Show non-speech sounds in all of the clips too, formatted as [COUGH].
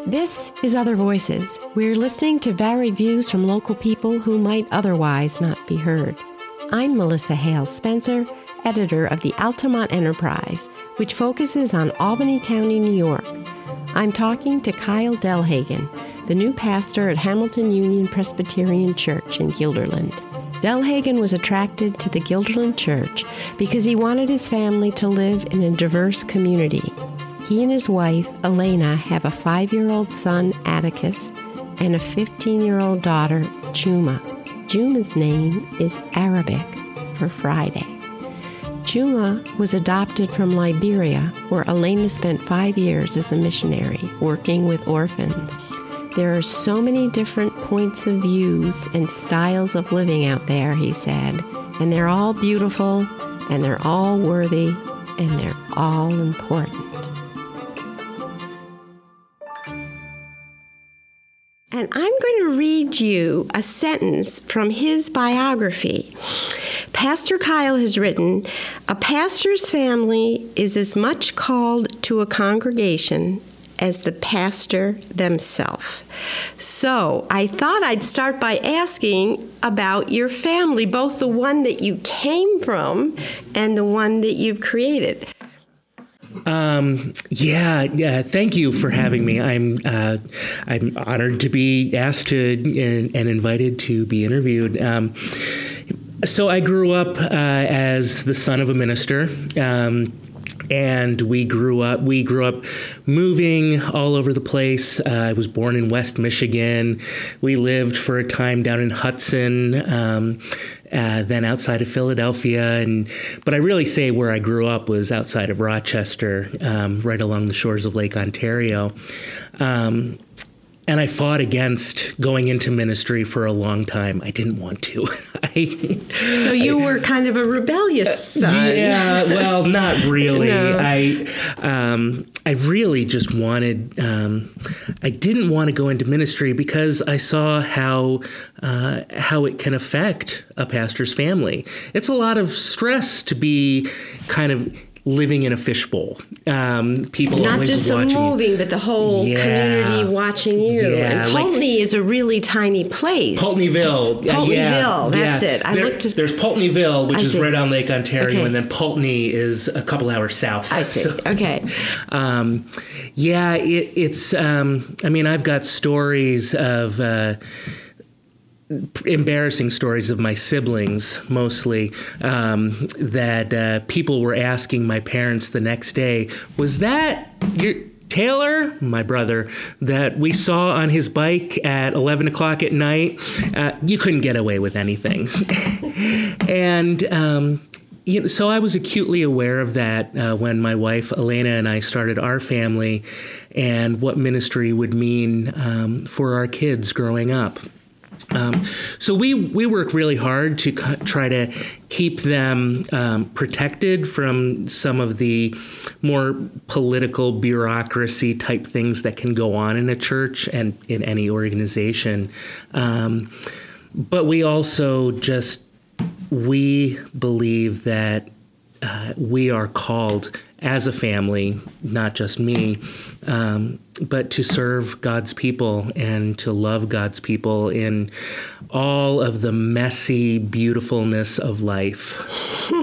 This is Other Voices. We're listening to varied views from local people who might otherwise not be heard. I'm Melissa Hale Spencer, editor of the Altamont Enterprise, which focuses on Albany County, New York. I'm talking to Kyle Delhagen, the new pastor at Hamilton Union Presbyterian Church in Guilderland. Delhagen was attracted to the Guilderland Church because he wanted his family to live in a diverse community he and his wife, Elena, have a five year old son, Atticus, and a 15 year old daughter, Juma. Juma's name is Arabic for Friday. Juma was adopted from Liberia, where Elena spent five years as a missionary working with orphans. There are so many different points of views and styles of living out there, he said, and they're all beautiful, and they're all worthy, and they're all important. And I'm going to read you a sentence from his biography. Pastor Kyle has written A pastor's family is as much called to a congregation as the pastor themselves. So I thought I'd start by asking about your family, both the one that you came from and the one that you've created. Um, yeah, yeah. Thank you for having me. I'm uh, I'm honored to be asked to and, and invited to be interviewed. Um, so I grew up uh, as the son of a minister. Um, and we grew up we grew up moving all over the place uh, i was born in west michigan we lived for a time down in hudson um, uh, then outside of philadelphia. And but i really say where i grew up was outside of rochester um, right along the shores of lake ontario. Um, and I fought against going into ministry for a long time. I didn't want to. [LAUGHS] I, so you I, were kind of a rebellious son. Yeah, well, not [LAUGHS] really. no. I um, I really just wanted. Um, I didn't want to go into ministry because I saw how uh, how it can affect a pastor's family. It's a lot of stress to be kind of living in a fishbowl. Um, people not just the moving, but the whole yeah. community watching you. Yeah. And Pulteney like, is a really tiny place. Pulteneyville. Pulteneyville, yeah. that's it. I there, looked. There's Pulteneyville, which I is see. right on Lake Ontario, okay. and then Pulteney is a couple hours south. I see. [LAUGHS] So, okay. Um, yeah, it, it's. Um, I mean, I've got stories of. Uh, embarrassing stories of my siblings mostly um, that uh, people were asking my parents the next day was that your Taylor, my brother, that we saw on his bike at 11 o'clock at night, uh, you couldn't get away with anything. [LAUGHS] and um, you know, so I was acutely aware of that uh, when my wife Elena and I started our family, and what ministry would mean um, for our kids growing up. Um, so we we work really hard to try to keep them um, protected from some of the more political bureaucracy type things that can go on in a church and in any organization. Um, but we also just we believe that uh, we are called as a family, not just me, um, but to serve God's people and to love God's people in all of the messy beautifulness of life.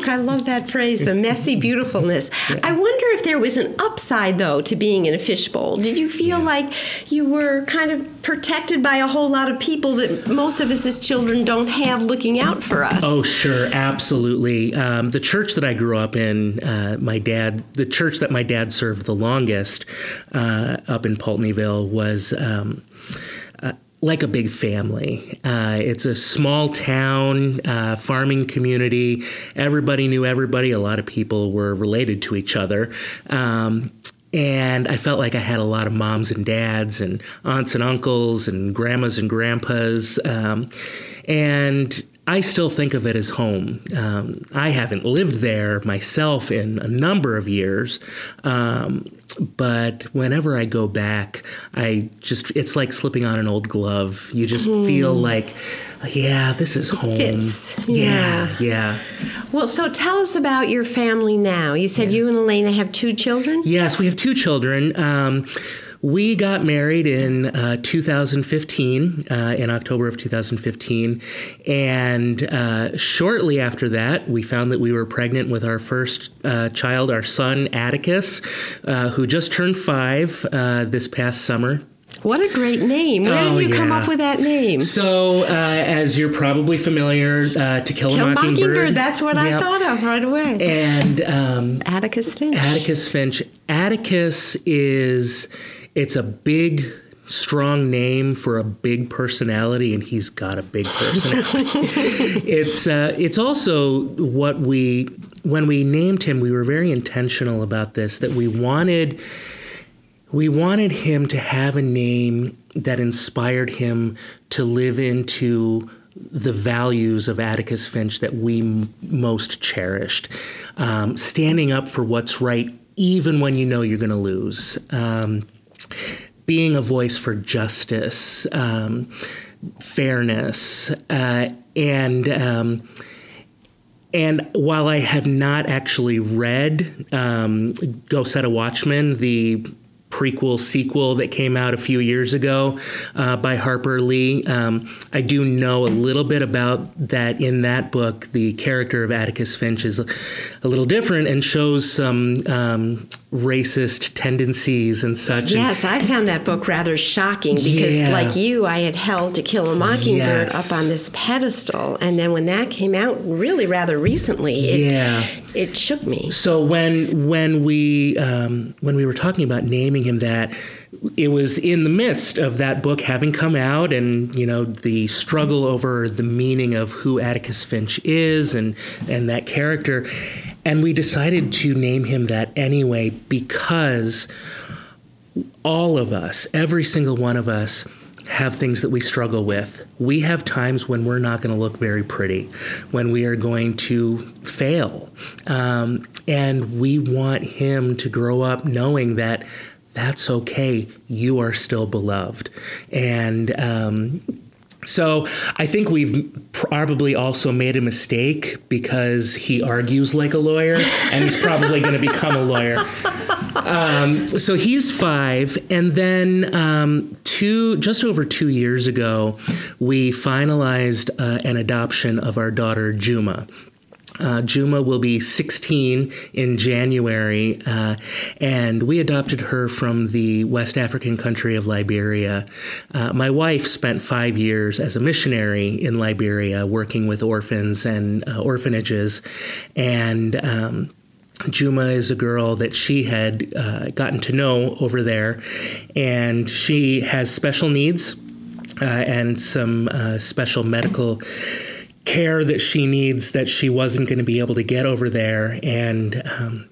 I love that phrase, the messy beautifulness. Yeah. I wonder if there was an upside, though, to being in a fishbowl. Did you feel yeah. like you were kind of protected by a whole lot of people that most of us as children don't have looking out for us? Oh, sure, absolutely. Um, the church that I grew up in, uh, my dad, the church that my dad served the longest uh, up in Pulteneyville was. Um, uh, like a big family. Uh, it's a small town, uh, farming community. Everybody knew everybody. A lot of people were related to each other. Um, and I felt like I had a lot of moms and dads, and aunts and uncles, and grandmas and grandpas. Um, and I still think of it as home. Um, I haven't lived there myself in a number of years. Um, but whenever I go back, I just it's like slipping on an old glove. You just mm. feel like, yeah, this is home. Yeah. yeah, yeah. Well, so tell us about your family now. You said yeah. you and Elena have two children. Yes, we have two children. Um, we got married in uh, 2015, uh, in October of 2015. And uh, shortly after that, we found that we were pregnant with our first uh, child, our son, Atticus, uh, who just turned five uh, this past summer. What a great name. Where Oh, did you come up with that name? So, uh, as you're probably familiar, uh, To Kill a Mockingbird. Mockingbird. That's what I thought of right away. And um, Atticus Finch. Atticus Finch. Atticus is it's a big strong name for a big personality and he's got a big personality. [LAUGHS] it's uh, it's also what we when we named him we were very intentional about this that we wanted we wanted him to have a name that inspired him to live into the values of Atticus Finch that we m- most cherished. Um, standing up for what's right, even when you know you're going to lose. Um, being a voice for justice, um, fairness, uh, and. Um, and while I have not actually read um, Go Set a Watchman, the prequel sequel that came out a few years ago uh, by Harper Lee, um, I do know a little bit about that. In that book, the character of Atticus Finch is a, a little different and shows some um, racist tendencies and such. Yes, I found that book rather shocking because, Yeah. like you, I had held To Kill a Mockingbird Yes. up on this pedestal, and then when that came out, really rather recently, it, yeah. it shook me. So when when we um, when we were talking about naming him that, it was in the midst of that book having come out, and you know the struggle over the meaning of who Atticus Finch is and and that character, and we decided to name him that anyway because all of us, every single one of us, have things that we struggle with. We have times when we're not going to look very pretty, when we are going to fail. Um, and we want him to grow up knowing that that's okay. You are still beloved. And, um, so I think we've probably also made a mistake because he argues like a lawyer, and he's probably going to become a lawyer. Um, so he's five, and then um, two, just over two years ago, we finalized uh, an adoption of our daughter Juma. Uh, Juma will be 16 in January, uh, and we adopted her from the West African country of Liberia. Uh, my wife spent five years as a missionary in Liberia, working with orphans and uh, orphanages, and um, Juma is a girl that she had uh, gotten to know over there, and she has special needs uh, and some special medical care that she needs that she wasn't going to be able to get over there. And um,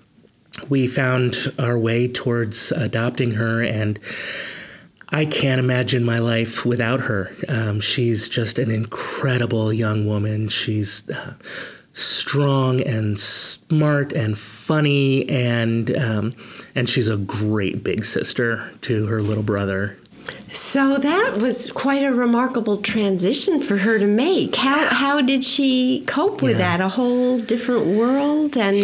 we found our way towards adopting her, and I can't imagine my life without her. Um, she's just an incredible young woman. She's uh, strong and smart and funny, and um, and she's a great big sister to her little brother. So that was quite a remarkable transition for her to make. How how did she cope with Yeah. that? A whole different world and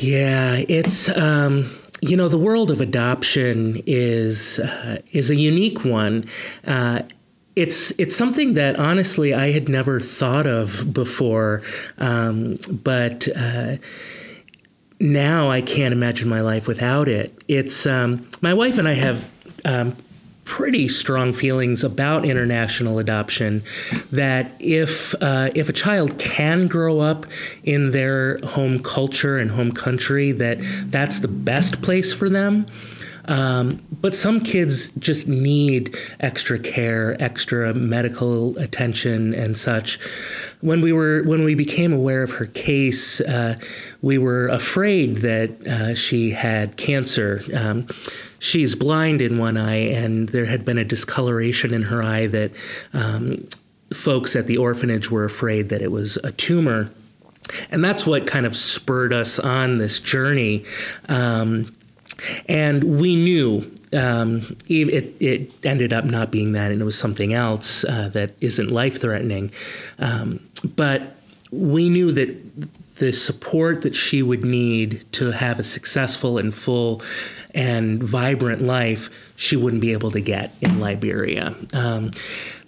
Yeah, it's um, you know the world of adoption is uh, is a unique one. Uh, it's it's something that honestly I had never thought of before, um, but. Uh, now I can't imagine my life without it. It's um, my wife and I have um, pretty strong feelings about international adoption. That if uh, if a child can grow up in their home culture and home country, that that's the best place for them. Um, but some kids just need extra care, extra medical attention, and such. When we were when we became aware of her case, uh, we were afraid that uh, she had cancer. Um, she's blind in one eye, and there had been a discoloration in her eye that um, folks at the orphanage were afraid that it was a tumor. And that's what kind of spurred us on this journey. Um, and we knew um, it, it ended up not being that, and it was something else uh, that isn't life threatening. Um, but we knew that the support that she would need to have a successful and full and vibrant life, she wouldn't be able to get in Liberia. Um,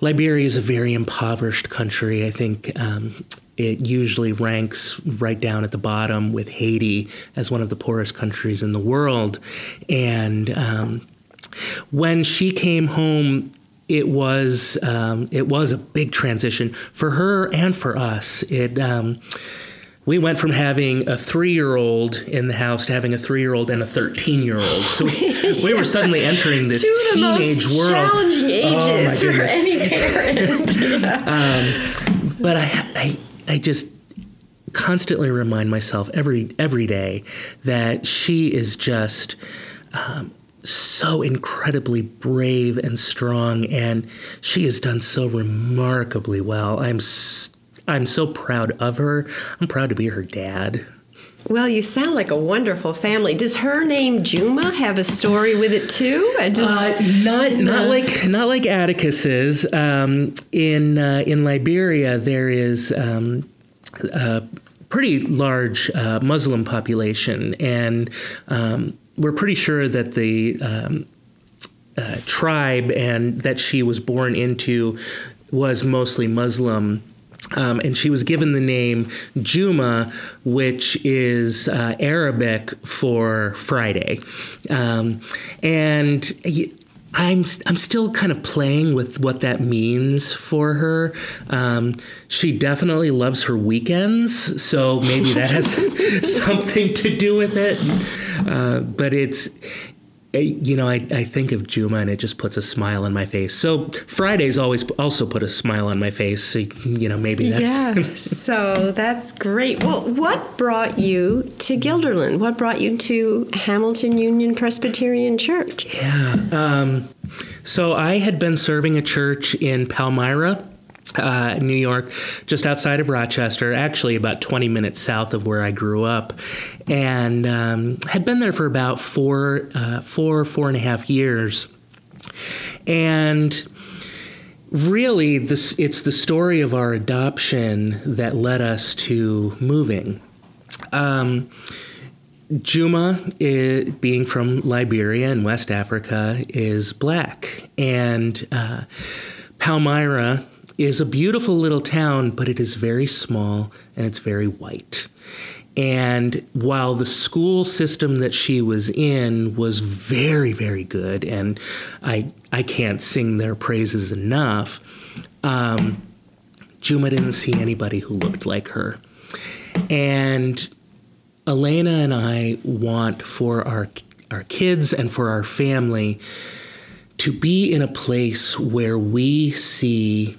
Liberia is a very impoverished country. I think um, it usually ranks right down at the bottom with Haiti as one of the poorest countries in the world. And um, when she came home, it was um, it was a big transition for her and for us. It um, we went from having a three year old in the house to having a three year old and a 13 year old. So [LAUGHS] we were suddenly entering this Two teenage of the most world. challenging Oh, ages my for any parent. [LAUGHS] Um, but I, I, I just constantly remind myself every every day that she is just um, so incredibly brave and strong, and she has done so remarkably well. I'm I'm so proud of her. I'm proud to be her dad. well, you sound like a wonderful family. Does her name Juma have a story with it too? I just, Uh, not not like not like Atticus's. Um, in uh, in Liberia, there is um, a pretty large uh, Muslim population, and um, we're pretty sure that the um, uh, tribe and that she was born into was mostly Muslim. Um, and she was given the name Juma, which is uh, Arabic for Friday. Um, and I'm I'm still kind of playing with what that means for her. Um, she definitely loves her weekends, so maybe that has [LAUGHS] [LAUGHS] something to do with it. Uh, but it's you know, I, I think of Juma and it just puts a smile on my face. So Fridays always also put a smile on my face. So, you know, maybe that's yeah. so that's great. Well, what brought you to Guilderland? What brought you to Hamilton Union Presbyterian Church? Yeah. Um, so I had been serving a church in Palmyra. Uh, New York, just outside of Rochester, actually about 20 minutes south of where I grew up, and um, had been there for about four, uh, four, four and a half years. And really, this it's the story of our adoption that led us to moving. Um, Juma, i being from Liberia in West Africa, is black. And uh, Palmyra is a beautiful little town, but it is very small and it's very white. And while the school system that she was in was very, very good, and I, I can't sing their praises enough, um, Juma didn't see anybody who looked like her. And Elena and I want for our our kids and for our family to be in a place where we see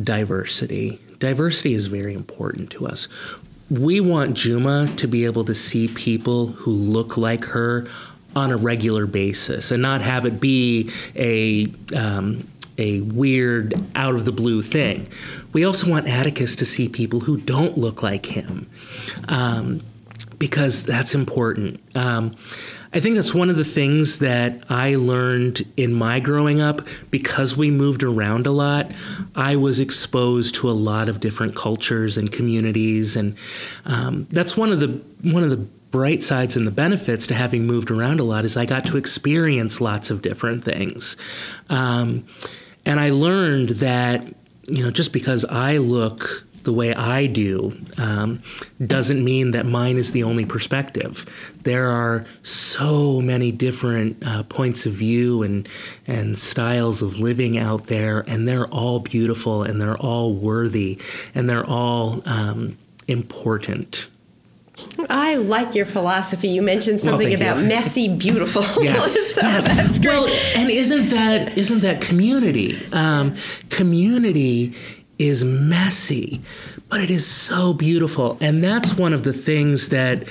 diversity. Diversity is very important to us. We want Juma to be able to see people who look like her on a regular basis and not have it be a um, a weird out of the blue thing. We also want Atticus to see people who don't look like him. Um, because that's important. Um, I think that's one of the things that I learned in my growing up because we moved around a lot. I was exposed to a lot of different cultures and communities, and um, that's one of the one of the bright sides and the benefits to having moved around a lot is I got to experience lots of different things, um, and I learned that you know just because I look the way I do um, doesn't mean that mine is the only perspective. There are so many different uh, points of view and and styles of living out there, and they're all beautiful and they're all worthy and they're all um, important. I like your philosophy. You mentioned Well, something you. about messy, beautiful. [LAUGHS] Yes, [LAUGHS] So yes. that's great. Well, and isn't that isn't that community? Um, community is messy, but it is so beautiful, and that's one of the things that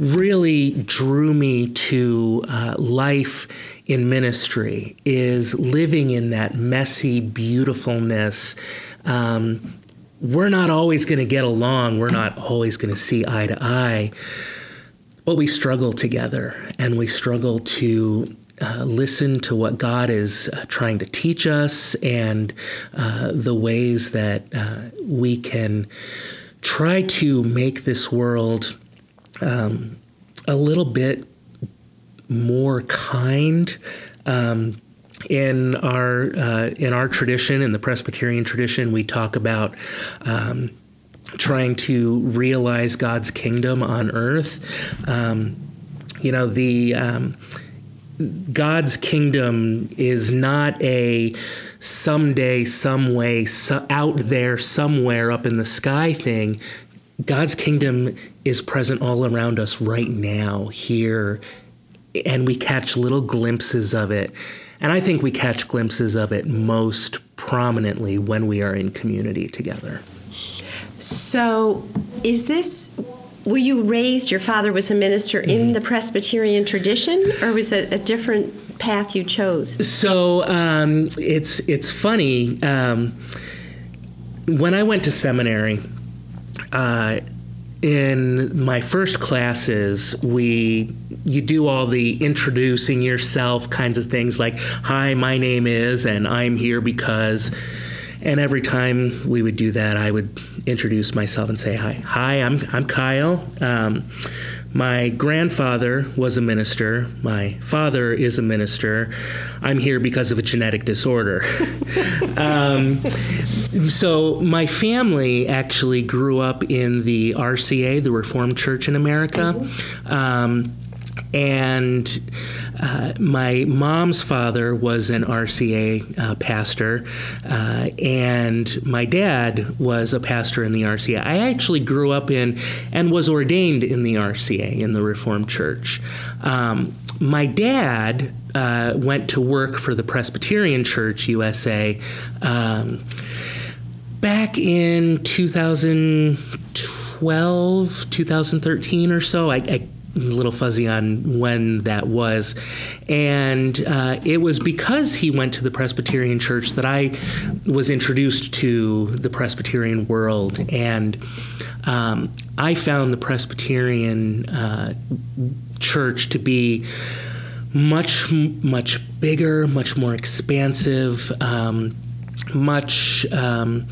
really drew me to uh, life in ministry is living in that messy beautifulness. Um, we're not always going to get along. We're not always going to see eye to eye but we struggle together and we struggle to uh, listen to what God is uh, trying to teach us and uh, the ways that uh, we can try to make this world um, a little bit more kind. Um, in our uh, in our tradition, in the Presbyterian tradition, we talk about um, trying to realize God's kingdom on earth. Um, you know the um, God's kingdom is not a someday, some way, so out there, somewhere up in the sky thing. God's kingdom is present all around us right now, here, and we catch little glimpses of it. And I think we catch glimpses of it most prominently when we are in community together. So, is this were you raised your father was a minister mm-hmm. in the presbyterian tradition or was it a different path you chose so um, it's it's funny um, when i went to seminary uh, in my first classes we you do all the introducing yourself kinds of things like hi my name is and i'm here because and every time we would do that i would introduce myself and say hi hi i'm, I'm kyle um, my grandfather was a minister. My father is a minister. I'm here because of a genetic disorder. [LAUGHS] um, so, my family actually grew up in the RCA, the Reformed Church in America. Um, and uh, my mom's father was an RCA uh, pastor, uh, and my dad was a pastor in the RCA. I actually grew up in and was ordained in the RCA, in the Reformed Church. Um, my dad uh, went to work for the Presbyterian Church USA um, back in 2012, 2013 or so. I, I a little fuzzy on when that was. And uh, it was because he went to the Presbyterian church that I was introduced to the Presbyterian world. And um, I found the Presbyterian uh, church to be much, much bigger, much more expansive, um, much, um,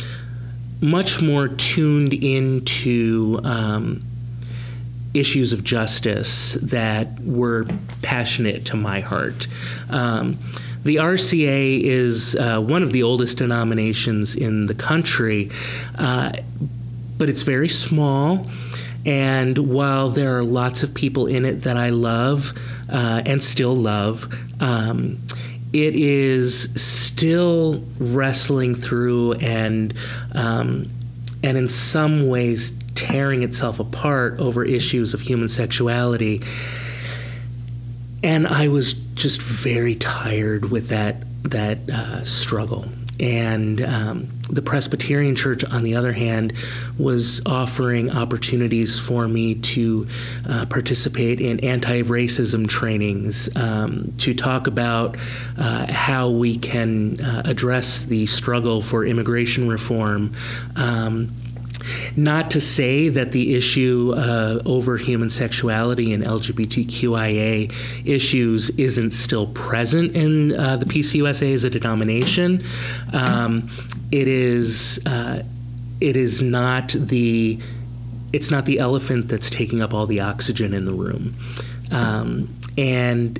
much more tuned into. Um, issues of justice that were passionate to my heart. Um, the RCA is uh, one of the oldest denominations in the country, uh, but it's very small. And while there are lots of people in it that I love uh, and still love, um, it is still wrestling through and um, and in some ways tearing itself apart over issues of human sexuality. And I was just very tired with that that uh, struggle. And um, the Presbyterian Church, on the other hand, was offering opportunities for me to uh, participate in anti racism trainings, um, to talk about uh, how we can uh, address the struggle for immigration reform. Um, not to say that the issue uh, over human sexuality and LGBTQIA issues isn't still present in uh, the PCUSA as a denomination. Um, it is. Uh, it is not the. It's not the elephant that's taking up all the oxygen in the room. Um, and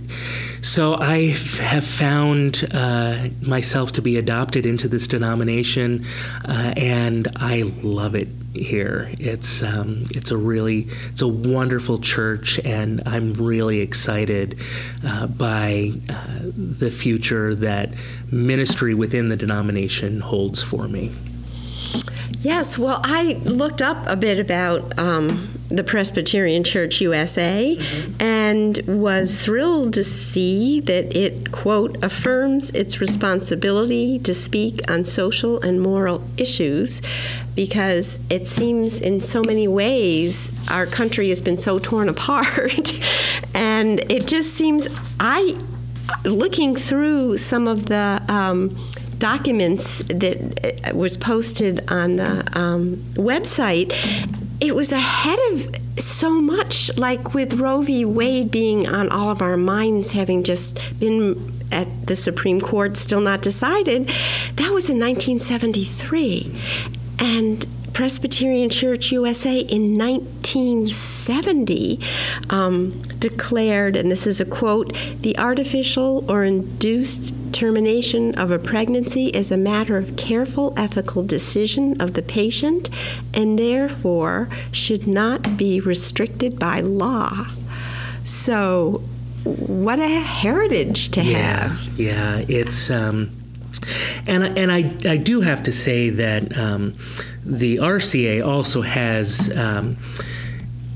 so I have found uh, myself to be adopted into this denomination, uh, and I love it here. It's um, it's a really it's a wonderful church, and I'm really excited uh, by uh, the future that ministry within the denomination holds for me. Yes, well, I looked up a bit about um, the Presbyterian Church USA mm-hmm. and was thrilled to see that it, quote, affirms its responsibility to speak on social and moral issues because it seems in so many ways our country has been so torn [LAUGHS] apart. and it just seems, I, looking through some of the, um, documents that uh, was posted on the um, website, it was ahead of so much, like with Roe v. Wade being on all of our minds, having just been at the Supreme Court, still not decided. That was in 1973. And Presbyterian Church USA in 1970 um, declared, and this is a quote the artificial or induced termination of a pregnancy is a matter of careful ethical decision of the patient and therefore should not be restricted by law. So, what a heritage to yeah, have. Yeah, it's. Um, and and I, I do have to say that um, the RCA also has um,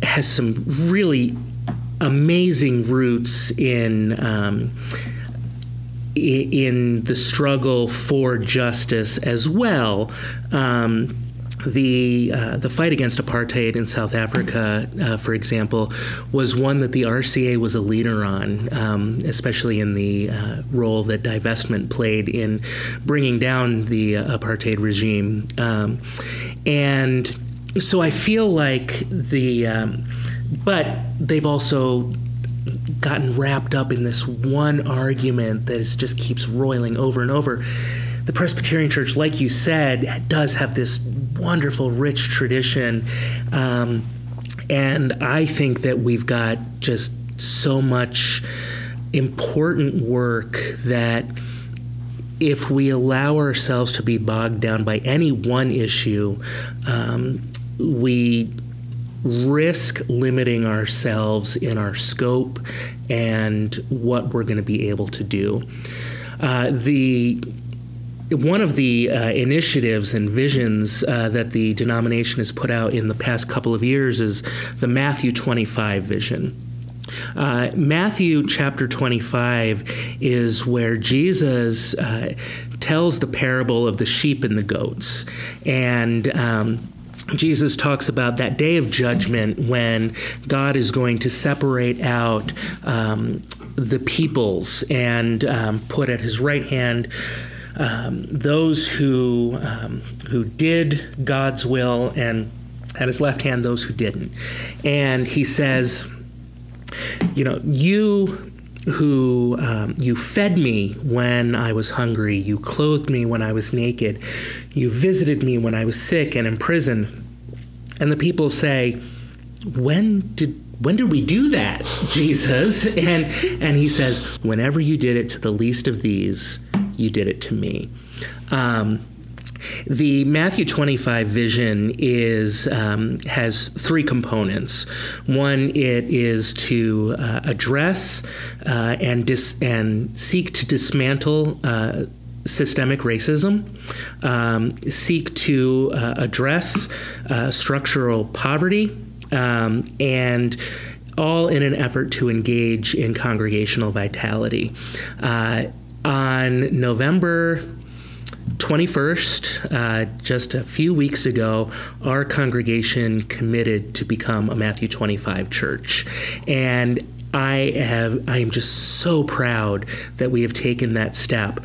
has some really amazing roots in um, in the struggle for justice as well. Um, the uh, the fight against apartheid in South Africa, uh, for example, was one that the RCA was a leader on, um, especially in the uh, role that divestment played in bringing down the uh, apartheid regime. Um, and so I feel like the, um, but they've also gotten wrapped up in this one argument that is, just keeps roiling over and over the Presbyterian Church, like you said, does have this wonderful, rich tradition. Um, and I think that we've got just so much important work that if we allow ourselves to be bogged down by any one issue, um, we risk limiting ourselves in our scope and what we're going to be able to do. Uh, the one of the uh, initiatives and visions uh, that the denomination has put out in the past couple of years is the Matthew 25 vision. Uh, Matthew chapter 25 is where Jesus uh, tells the parable of the sheep and the goats. And um, Jesus talks about that day of judgment when God is going to separate out um, the peoples and um, put at his right hand um, those who um, who did God's will, and at his left hand those who didn't. And he says, you know, you who um, you fed me when I was hungry, you clothed me when I was naked, you visited me when I was sick and in prison. And the people say, when did when did we do that, [LAUGHS] Jesus? And and he says, whenever you did it to the least of these, you did it to me. Um, the Matthew 25 vision is um, has three components. One, it is to uh, address uh, and dis- and seek to dismantle. Uh, systemic racism, um, seek to uh, address uh, structural poverty, um, and all in an effort to engage in congregational vitality. Uh, on November 21st, uh, just a few weeks ago, our congregation committed to become a Matthew 25 church. And I have I am just so proud that we have taken that step.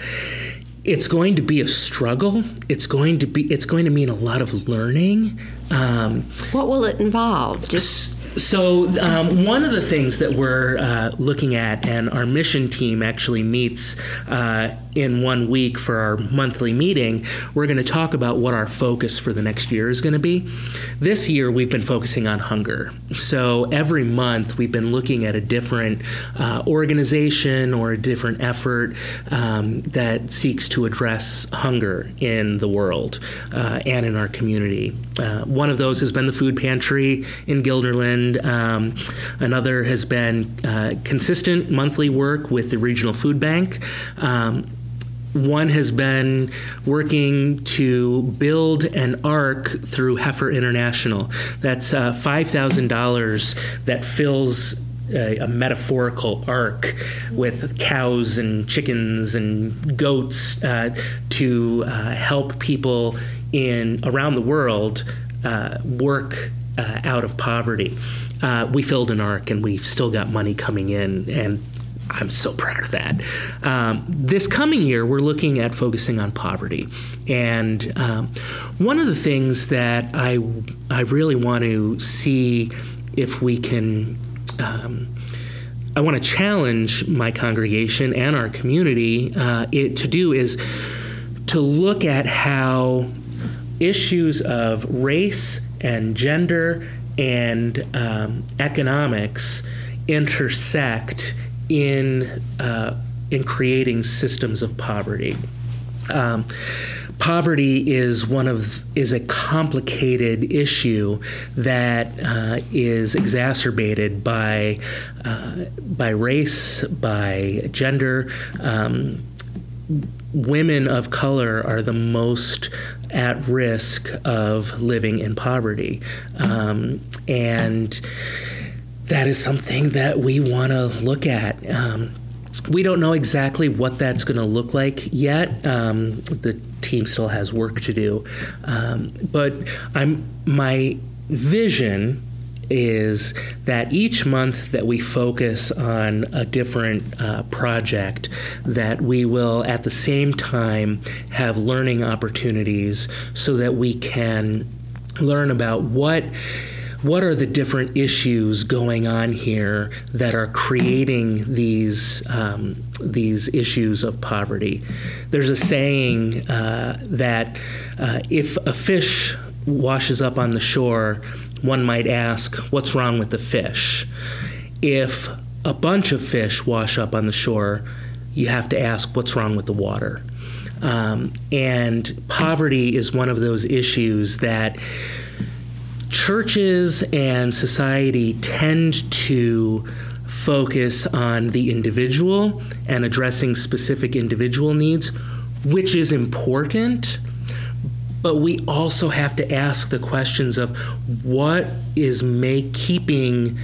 It's going to be a struggle. It's going to be it's going to mean a lot of learning. Um, what will it involve? Just so, um, one of the things that we're uh, looking at, and our mission team actually meets uh, in one week for our monthly meeting, we're going to talk about what our focus for the next year is going to be. This year, we've been focusing on hunger. So every month, we've been looking at a different uh, organization or a different effort um, that seeks to address hunger in the world uh, and in our community. Uh, one of those has been the food pantry in Guilderland. Um, another has been uh, consistent monthly work with the regional food bank. Um, one has been working to build an ark through Heifer International. That's uh, $5,000 that fills a, a, metaphorical ark with cows and chickens and goats uh, to uh, help people in around the world uh, work uh, out of poverty. Uh, we filled an ark and we've still got money coming in, and I'm so proud of that. Um, this coming year, we're looking at focusing on poverty. And um, one of the things that I, I really want to see if we can, um, I want to challenge my congregation and our community uh, it, to do is to look at how issues of race and gender and um, economics intersect in uh, in creating systems of poverty. Um, poverty is one of is a complicated issue that uh, is exacerbated by uh, by race, by gender. Um, women of color are the most at risk of living in poverty, um, and that is something that we want to look at. Um, we don't know exactly what that's going to look like yet. Um, the team still has work to do, um, but I'm my vision is that each month that we focus on a different uh, project, that we will at the same time have learning opportunities so that we can learn about what what are the different issues going on here that are creating these um, these issues of poverty? There's a saying uh, that uh, if a fish washes up on the shore, one might ask, "What's wrong with the fish?" If a bunch of fish wash up on the shore, you have to ask, "What's wrong with the water?" Um, and poverty is one of those issues that churches and society tend to focus on the individual and addressing specific individual needs, which is important. But we also have to ask the questions of what is make keeping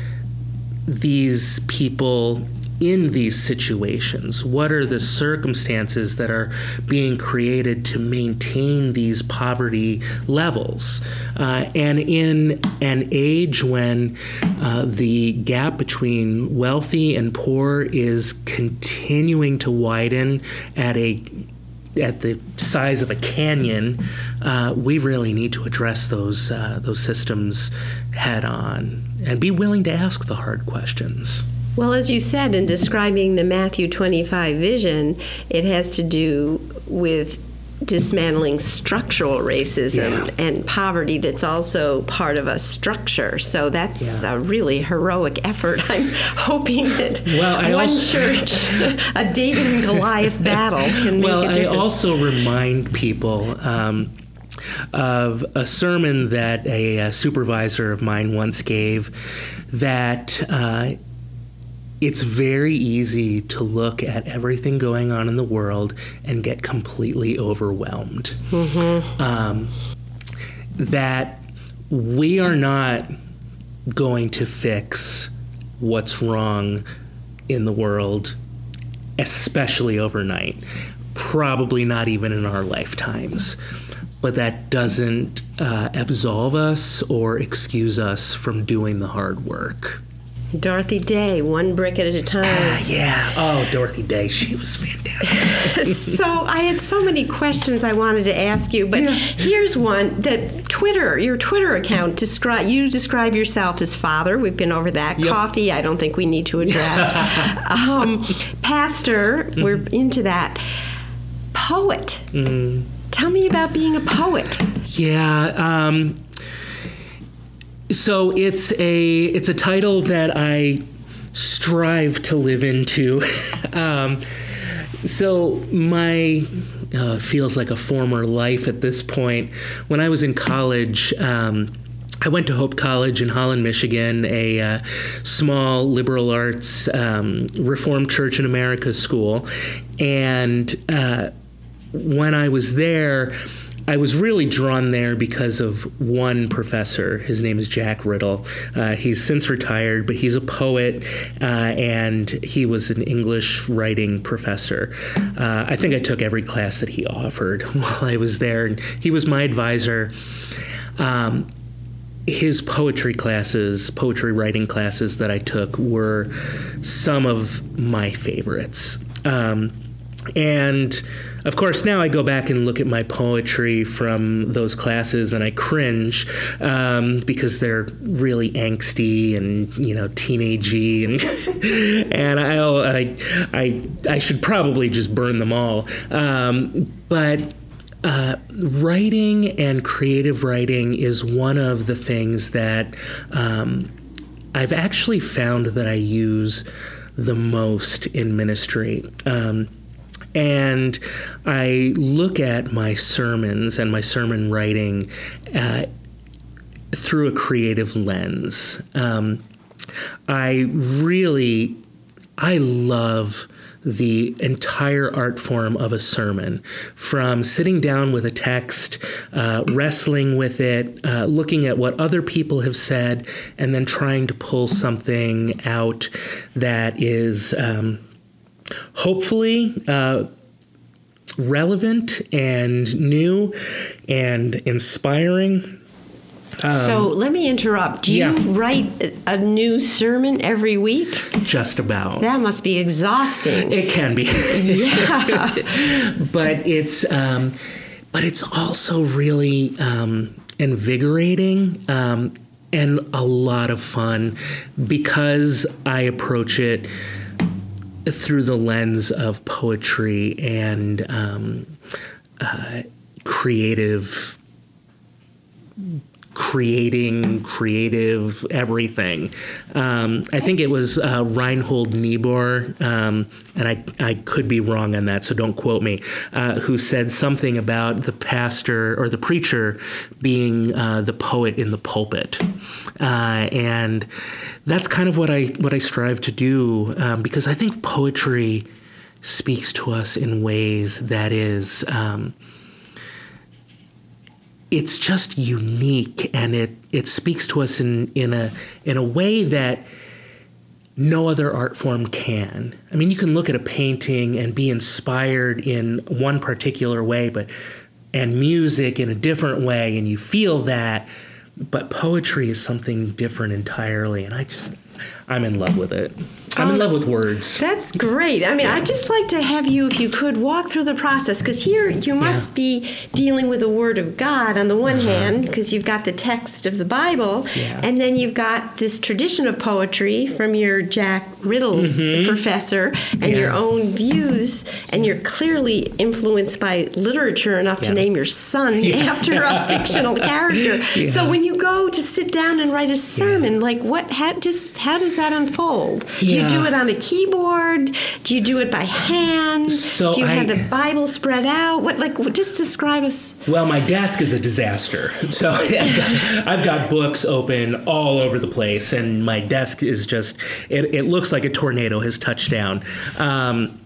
these people in these situations? What are the circumstances that are being created to maintain these poverty levels? Uh, and in an age when uh, the gap between wealthy and poor is continuing to widen at a at the size of a canyon, uh, we really need to address those uh, those systems head on and be willing to ask the hard questions. Well, as you said in describing the Matthew 25 vision, it has to do with dismantling structural racism yeah. and poverty that's also part of a structure. So that's yeah. a really heroic effort. [LAUGHS] I'm hoping that well, one also, church, [LAUGHS] a David and Goliath battle, can well, make a difference. I also remind people. Um, of a sermon that a, a, supervisor of mine once gave that uh, it's very easy to look at everything going on in the world and get completely overwhelmed. Mm-hmm. Um, that we are not going to fix what's wrong in the world, especially overnight. Probably not even in our lifetimes. But that doesn't uh, absolve us or excuse us from doing the hard work. Dorothy Day, one brick at a time. Ah, yeah. Oh, Dorothy Day, she was fantastic. [LAUGHS] so I had so many questions I wanted to ask you, but yeah. here's one: that Twitter, your Twitter account, describe you describe yourself as father. We've been over that. Yep. Coffee, I don't think we need to address. [LAUGHS] um, pastor, mm-hmm. we're into that. Poet. Mm. Tell me about being a poet. Yeah. Um, so it's a it's a title that I strive to live into. [LAUGHS] um, so my uh, feels like a former life at this point. When I was in college. Um, I went to Hope College in Holland, Michigan, a uh, small liberal arts um, Reformed Church in America school. And uh, when I was there, I was really drawn there because of one professor. His name is Jack Ridl. Uh, he's since retired, but he's a poet uh, and he was an English writing professor. Uh, I think I took every class that he offered [LAUGHS] while I was there, and he was my advisor. Um, his poetry classes, poetry writing classes that I took were some of my favorites. Um, and of course, now I go back and look at my poetry from those classes and I cringe um, because they're really angsty and you know teenagey and [LAUGHS] and I, I I I should probably just burn them all. Um, but uh, writing and creative writing is one of the things that um, I've actually found that I use the most in ministry. Um, and I look at my sermons and my sermon writing uh, through a creative lens. Um, I really, I love the entire art form of a sermon from sitting down with a text, uh, wrestling with it, uh, looking at what other people have said, and then trying to pull something out that is um, hopefully. Uh, relevant and new and inspiring um, so let me interrupt. Do you write a new sermon every week? Just about. That must be exhausting. It can be. Yeah. [LAUGHS] but it's um, but it's also really um, invigorating. Um, and a lot of fun because I approach it through the lens of poetry and um, uh, creative creating creative everything. Um, I think it was uh, Reinhold Niebuhr, um, and I, I could be wrong on that, so don't quote me, uh, who said something about the pastor or the preacher being uh, the poet in the pulpit. Uh, and that's kind of what I, what I strive to do um, because I think poetry speaks to us in ways that is. It's just unique and it it speaks to us in in a in a way that no other art form can. I mean, you can look at a painting and be inspired in one particular way, but and music in a different way, and you feel that. But poetry is something different entirely, and I just I'm in love with it. I'm in oh, love with words. That's great. I mean, yeah. I'd just like to have you, if you could, walk through the process because here you must yeah. be dealing with the Word of God on the one uh-huh. hand, because you've got the text of the Bible, yeah. and then you've got this tradition of poetry from your Jack Ridl mm-hmm. professor and your own views, and you're clearly influenced by literature enough to name your son [LAUGHS] yes. after a [LAUGHS] fictional character. So when you go to sit down and write a sermon, like what? How, just how does that unfold? Yeah you do it on a keyboard? Do you do it by hand? So do you I, have the Bible spread out? What like just describe us? Well, my desk is a disaster. [LAUGHS] So [LAUGHS] I've got, I've got books open all over the place, and my desk is just it, it looks like a tornado has touched down. Um,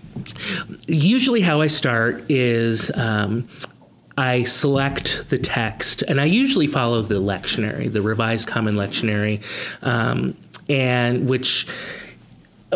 usually, how I start is. Um, I select the text, and I usually follow the lectionary, the Revised Common Lectionary, um, and which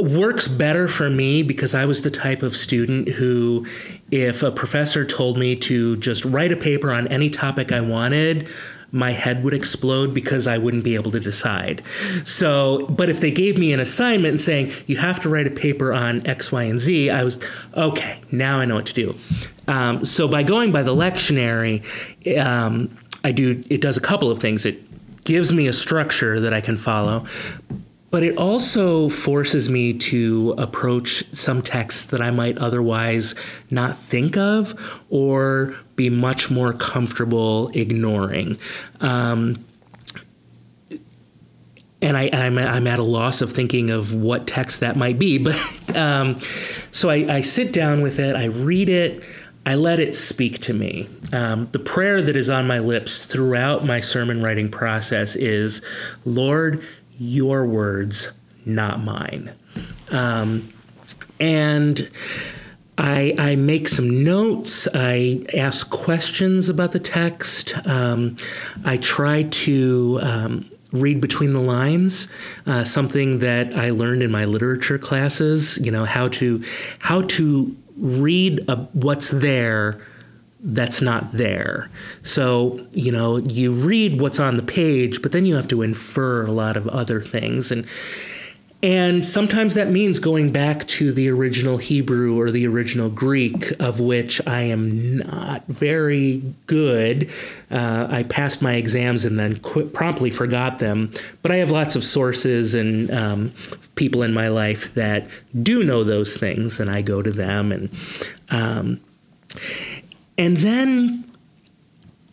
works better for me because I was the type of student who, if a professor told me to just write a paper on any topic I wanted, my head would explode because I wouldn't be able to decide. So, but if they gave me an assignment saying you have to write a paper on X, Y, and Z, I was okay. Now I know what to do. Um, so by going by the lectionary, um, I do. It does a couple of things. It gives me a structure that I can follow, but it also forces me to approach some texts that I might otherwise not think of or be much more comfortable ignoring. Um, and I, am I'm, I'm at a loss of thinking of what text that might be. [LAUGHS] But um, so I, I, sit down with it, I read it, I let it speak to me. Um, the prayer that is on my lips throughout my sermon writing process is Lord, your words, not mine. Um, and I, I, make some notes. I ask questions about the text. Um, I try to um, read between the lines, uh, something that I learned in my literature classes. You know how to how to read a, what's there that's not there. So, you know, you read what's on the page, but then you have to infer a lot of other things and and sometimes that means going back to the original Hebrew or the original Greek, of which I am not very good. Uh, I passed my exams and then qu- promptly forgot them. But I have lots of sources and um, people in my life that do know those things, and I go to them. And um, and then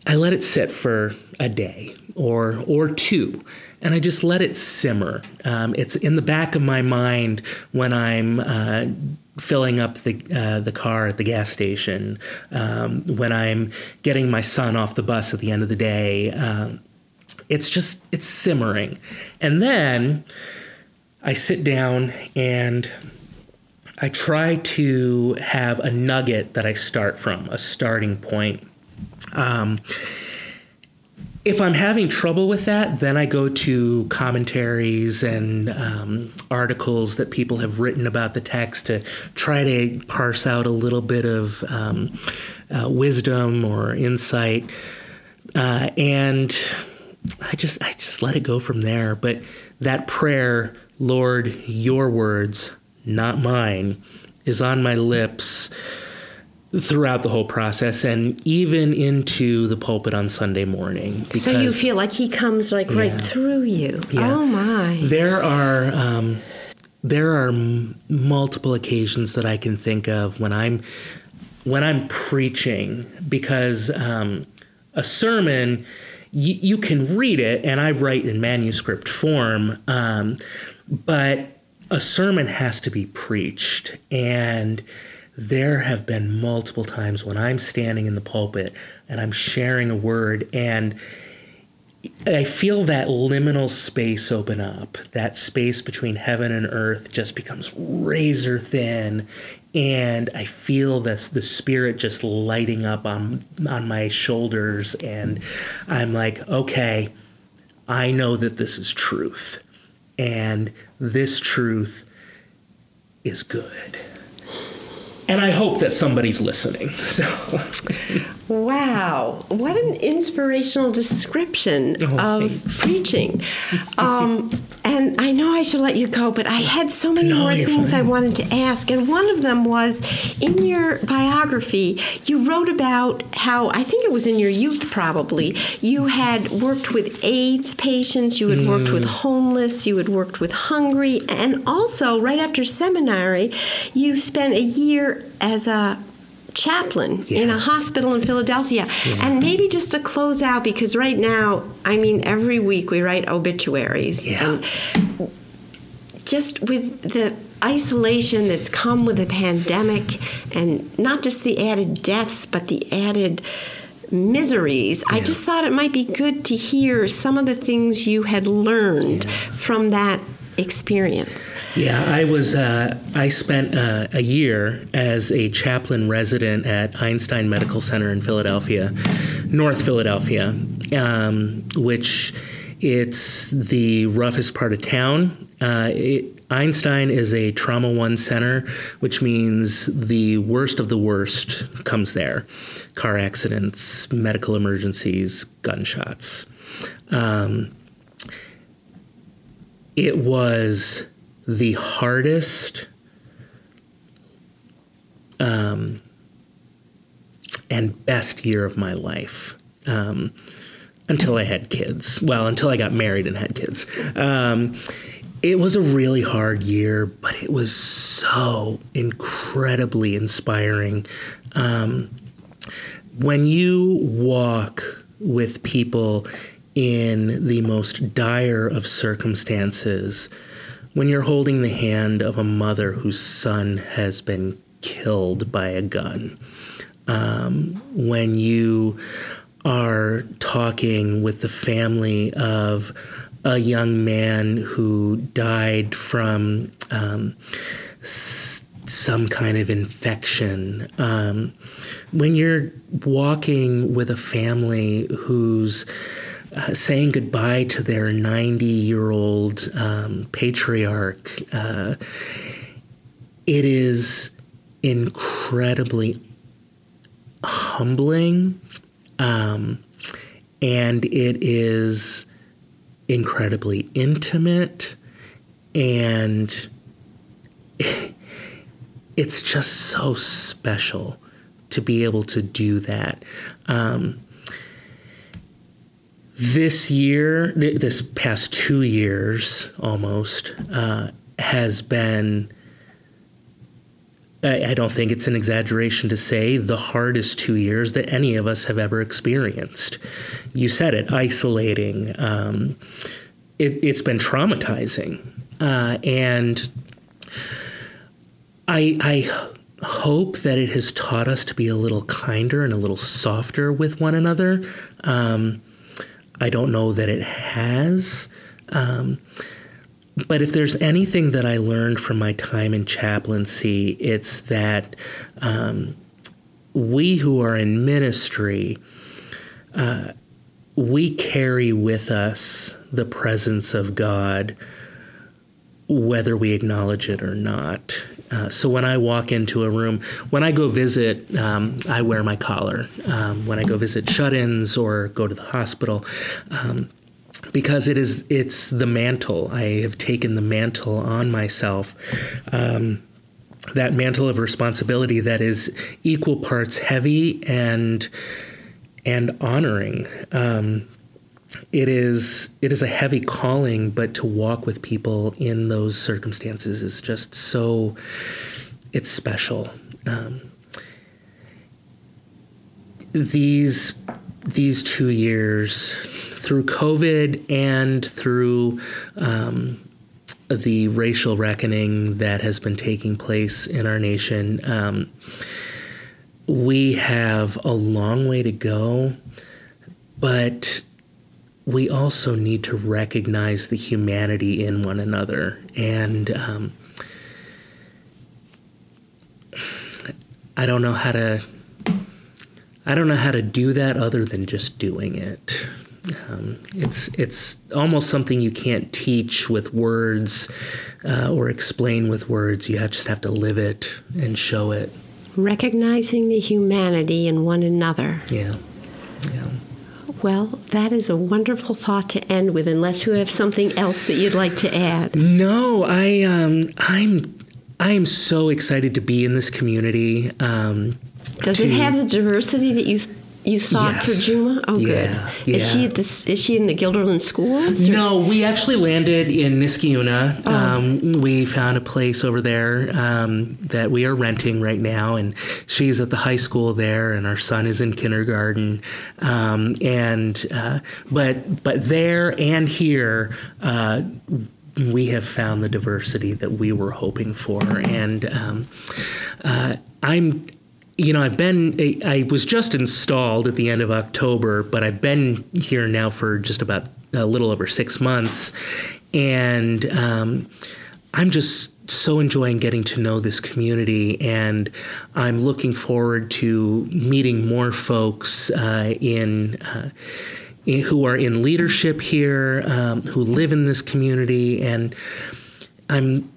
I let it sit for a day or or two, and I just let it simmer. Um, it's in the back of my mind when I'm uh, filling up the uh, the car at the gas station, um, when I'm getting my son off the bus at the end of the day. Uh, it's just it's simmering, and then I sit down and I try to have a nugget that I start from, a starting point. Um, if I'm having trouble with that, then I go to commentaries and um, articles that people have written about the text to try to parse out a little bit of um, uh, wisdom or insight. Uh, and I just I just let it go from there. But that prayer, Lord, your words, not mine, is on my lips throughout the whole process and even into the pulpit on Sunday morning. so you feel like he comes like yeah, right through you. Yeah. Oh my! There are um, there are m- multiple occasions that I can think of when I'm when I'm preaching because um, a sermon you, you can read it and I write in manuscript form, um, but a sermon has to be preached and there have been multiple times when I'm standing in the pulpit and I'm sharing a word and I feel that liminal space open up. That space between heaven and earth just becomes razor thin and I feel this the spirit just lighting up on on my shoulders and I'm like, "Okay, I know that this is truth." And this truth is good and I hope that somebody's listening. [LAUGHS] So, wow, what an inspirational description oh, of thanks. preaching! Um, and I know I should let you go, but I had so many no, more things fine. I wanted to ask, and one of them was in your biography, you wrote about how I think it was in your youth, probably you had worked with AIDS patients, you had mm. worked with mm. homeless, you had worked with hungry, and also right after seminary, you spent a year as a chaplain yeah. in a hospital in Philadelphia. Yeah. And maybe just to close out, because right now, I mean, every week we write obituaries. Yeah. And just with the isolation that's come with the pandemic, and not just the added deaths, but the added miseries. I just thought it might be good to hear some of the things you had learned from that experience? Yeah, I was. Uh, I spent uh, a year as a chaplain resident at Einstein Medical Center in Philadelphia, North Philadelphia, um, which it's the roughest part of town. Uh, it, Einstein is a trauma one center, which means the worst of the worst comes there car accidents, medical emergencies, gunshots. Um, it was the hardest um, and best year of my life um, until I had kids. Well, until I got married and had kids. Um, it was a really hard year, but it was so incredibly inspiring. Um, when you walk with people in the most dire of circumstances, when you're holding the hand of a mother whose son has been killed by a gun, um, when you are talking with the family of a young man who died from um, s- some kind of infection, um, when you're walking with a family who's uh, saying goodbye to their 90 year old um, patriarch. Uh, it is incredibly humbling um, and it is incredibly intimate and [LAUGHS] it's just so special to be able to do that. Um, this year, this past two years almost, uh, has been I don't think it's an exaggeration to say the hardest two years that any of us have ever experienced. You said it, isolating. Um, it, has been traumatizing, uh, and I, I hope that it has taught us to be a little kinder and a little softer with one another. Um, I don't know that it has. Um, but if there's anything that I learned from my time in chaplaincy, it's that um, we who are in ministry, uh, we carry with us the presence of God, whether we acknowledge it or not. Uh, so when I walk into a room, when I go visit, um, I wear my collar. Um, when I go visit shut-ins or go to the hospital, um, because it is it's the mantle. I have taken the mantle on myself. Um, that mantle of responsibility that is equal parts heavy and and honoring. Um, it is it is a heavy calling, but to walk with people in those circumstances is just so it's special. Um, these these two years through COVID and through um, the racial reckoning that has been taking place in our nation, um, we have a long way to go, but we also need to recognize the humanity in one another. And um, I don't know how to. I don't know how to do that other than just doing it. Um, it's it's almost something you can't teach with words uh, or explain with words. You have, just have to live it and show it. Recognizing the humanity in one another. Yeah. Yeah. Well, that is a wonderful thought to end with. Unless you have something else that you'd like to add. No, I um, I'm I am so excited to be in this community. Um, Does to, it have the diversity that you you saw yes. for Juma? Oh, good. Yeah. Is she at this? Is she in the Guilderland schools? Or? No, we actually landed in Niskayuna. Oh. Um, we found a place over there um, that we are renting right now, and she's at the high school there, and our son is in kindergarten. Um, and uh, but but there and here. Uh, we have found the diversity that we were hoping for, and um, uh, I'm you know, I've been, I was just installed at the end of October, but I've been here now for just about a little over six months. And um, I'm just so enjoying getting to know this community. And I'm looking forward to meeting more folks uh, in. Uh, who are in leadership here, um, who live in this community, and I'm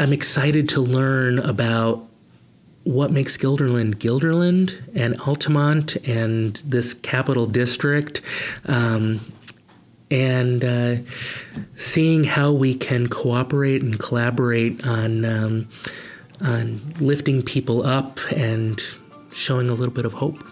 I'm excited to learn about what makes Guilderland Guilderland and Altamont and this capital district. Um, and uh, seeing how we can cooperate and collaborate on um, on lifting people up and showing a little bit of hope.